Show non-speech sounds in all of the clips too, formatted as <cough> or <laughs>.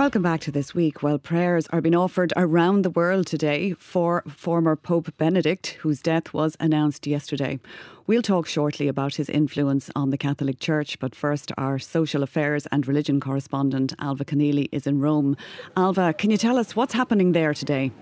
Welcome back to this week. Well, prayers are being offered around the world today for former Pope Benedict, whose death was announced yesterday. We'll talk shortly about his influence on the Catholic Church, but first, our social affairs and religion correspondent, Alva Conneely, is in Rome. Alva, can you tell us what's happening there today?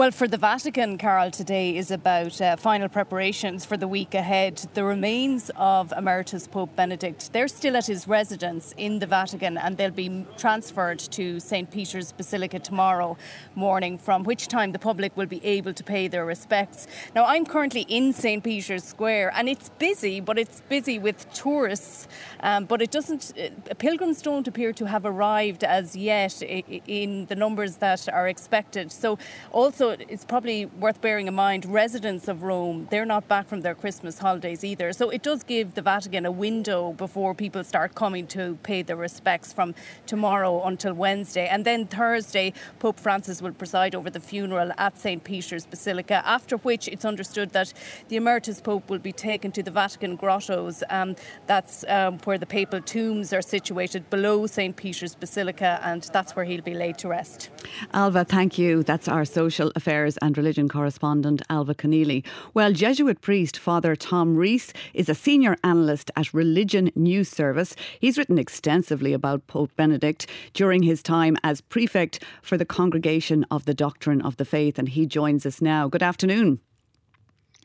Well, for the Vatican, Carol, today is about uh, final preparations for the week ahead. The remains of Emeritus Pope Benedict, they're still at his residence in the Vatican and they'll be transferred to St. Peter's Basilica tomorrow morning, from which time the public will be able to pay their respects. Now, I'm currently in St. Peter's Square and it's busy, but it's busy with tourists. Um, but it doesn't, uh, pilgrims don't appear to have arrived as yet in the numbers that are expected. So, also it's probably worth bearing in mind residents of Rome, they're not back from their Christmas holidays either. So it does give the Vatican a window before people start coming to pay their respects from tomorrow until Wednesday. And then Thursday, Pope Francis will preside over the funeral at St. Peter's Basilica, after which it's understood that the Emeritus Pope will be taken to the Vatican grottos. Um, that's um, where the papal tombs are situated below St. Peter's Basilica, and that's where he'll be laid to rest. Alva, thank you. That's our social Affairs and Religion correspondent Alva Conneely. Well, Jesuit priest Father Tom Reese is a senior analyst at Religion News Service. He's written extensively about Pope Benedict during his time as prefect for the Congregation of the Doctrine of the Faith, and he joins us now. Good afternoon.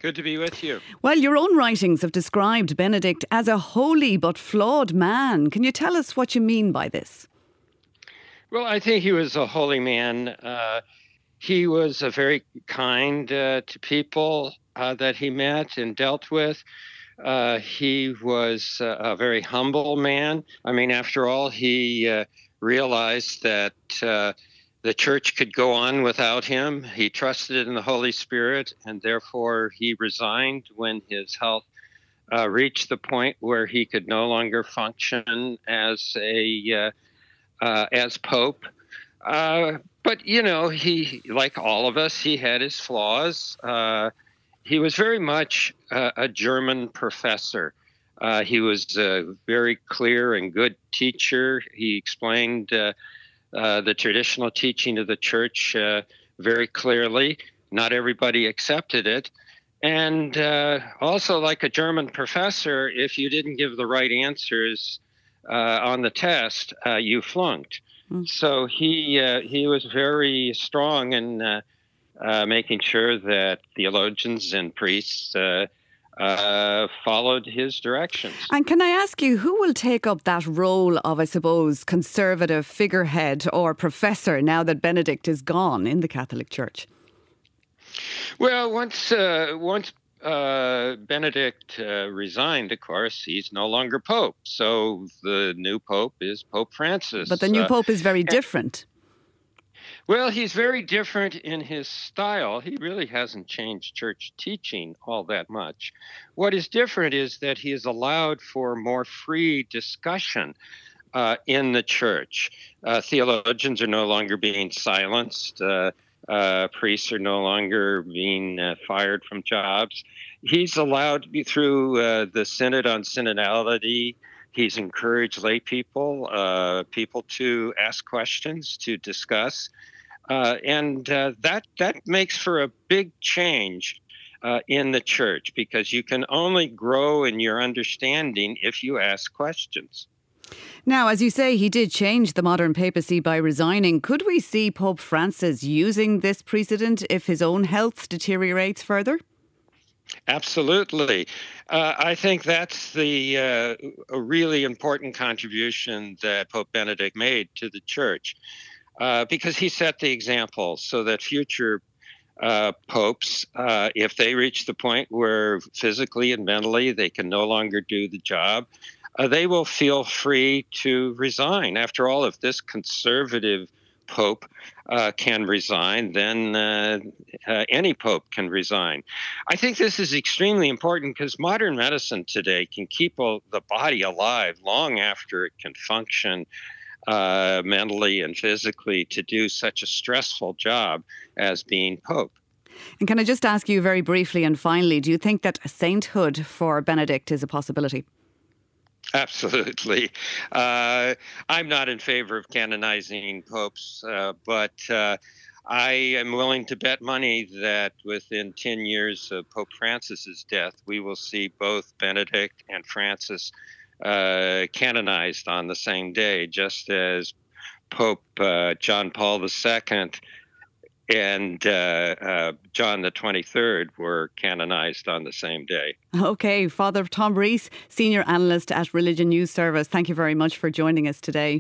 Good to be with you. Well, your own writings have described Benedict as a holy but flawed man. Can you tell us what you mean by this? Well, I think he was a holy man. Uh, he was very kind uh, to people uh, that he met and dealt with. Uh, he was a very humble man. I mean, after all, he uh, realized that uh, the church could go on without him. He trusted in the Holy Spirit, and therefore he resigned when his health uh, reached the point where he could no longer function as a as pope. Uh, but you know, he like all of us, he had his flaws. Uh, he was very much a, a German professor. Uh, he was a very clear and good teacher. He explained uh, uh, the traditional teaching of the church very clearly. Not everybody accepted it. And also, like a German professor, if you didn't give the right answers on the test, you flunked. Mm. So he uh, he was very strong in uh, uh, making sure that theologians and priests uh, uh, followed his directions. And can I ask you, who will take up that role of, I suppose, conservative figurehead or professor now that Benedict is gone in the Catholic Church? Well, once uh, once uh, Benedict uh, resigned, of course, he's no longer Pope. So the new Pope is Pope Francis. But the new uh, Pope is very different. Well, he's very different in his style. He really hasn't changed church teaching all that much. What is different is that he is allowed for more free discussion. Uh, in the church, uh, theologians are no longer being silenced. Uh, uh, priests are no longer being uh, fired from jobs. He's allowed through uh, the Synod on Synodality. He's encouraged lay people, uh, people to ask questions, to discuss, uh, and uh, that that makes for a big change in the church because you can only grow in your understanding if you ask questions. Now, as you say, he did change the modern papacy by resigning. Could we see Pope Francis using this precedent if his own health deteriorates further? Absolutely. Uh, I think that's the uh, a really important contribution that Pope Benedict made to the church uh, because he set the example so that future uh, popes, uh, if they reach the point where physically and mentally they can no longer do the job, uh, they will feel free to resign. After all, if this conservative pope uh, can resign, then uh, uh, any pope can resign. I think this is extremely important because modern medicine today can keep a, the body alive long after it can function. Uh, mentally and physically, to do such a stressful job as being Pope. And can I just ask you very briefly and finally do you think that sainthood for Benedict is a possibility? <laughs> Absolutely. Uh, I'm not in favor of canonizing popes, uh, but uh, I am willing to bet money that within 10 years of Pope Francis's death, we will see both Benedict and Francis uh, canonized on the same day, just as Pope uh, John Paul II and uh, uh, John the 23rd were canonized on the same day. Okay, Father Tom Reese, Senior Analyst at Religion News Service, thank you very much for joining us today.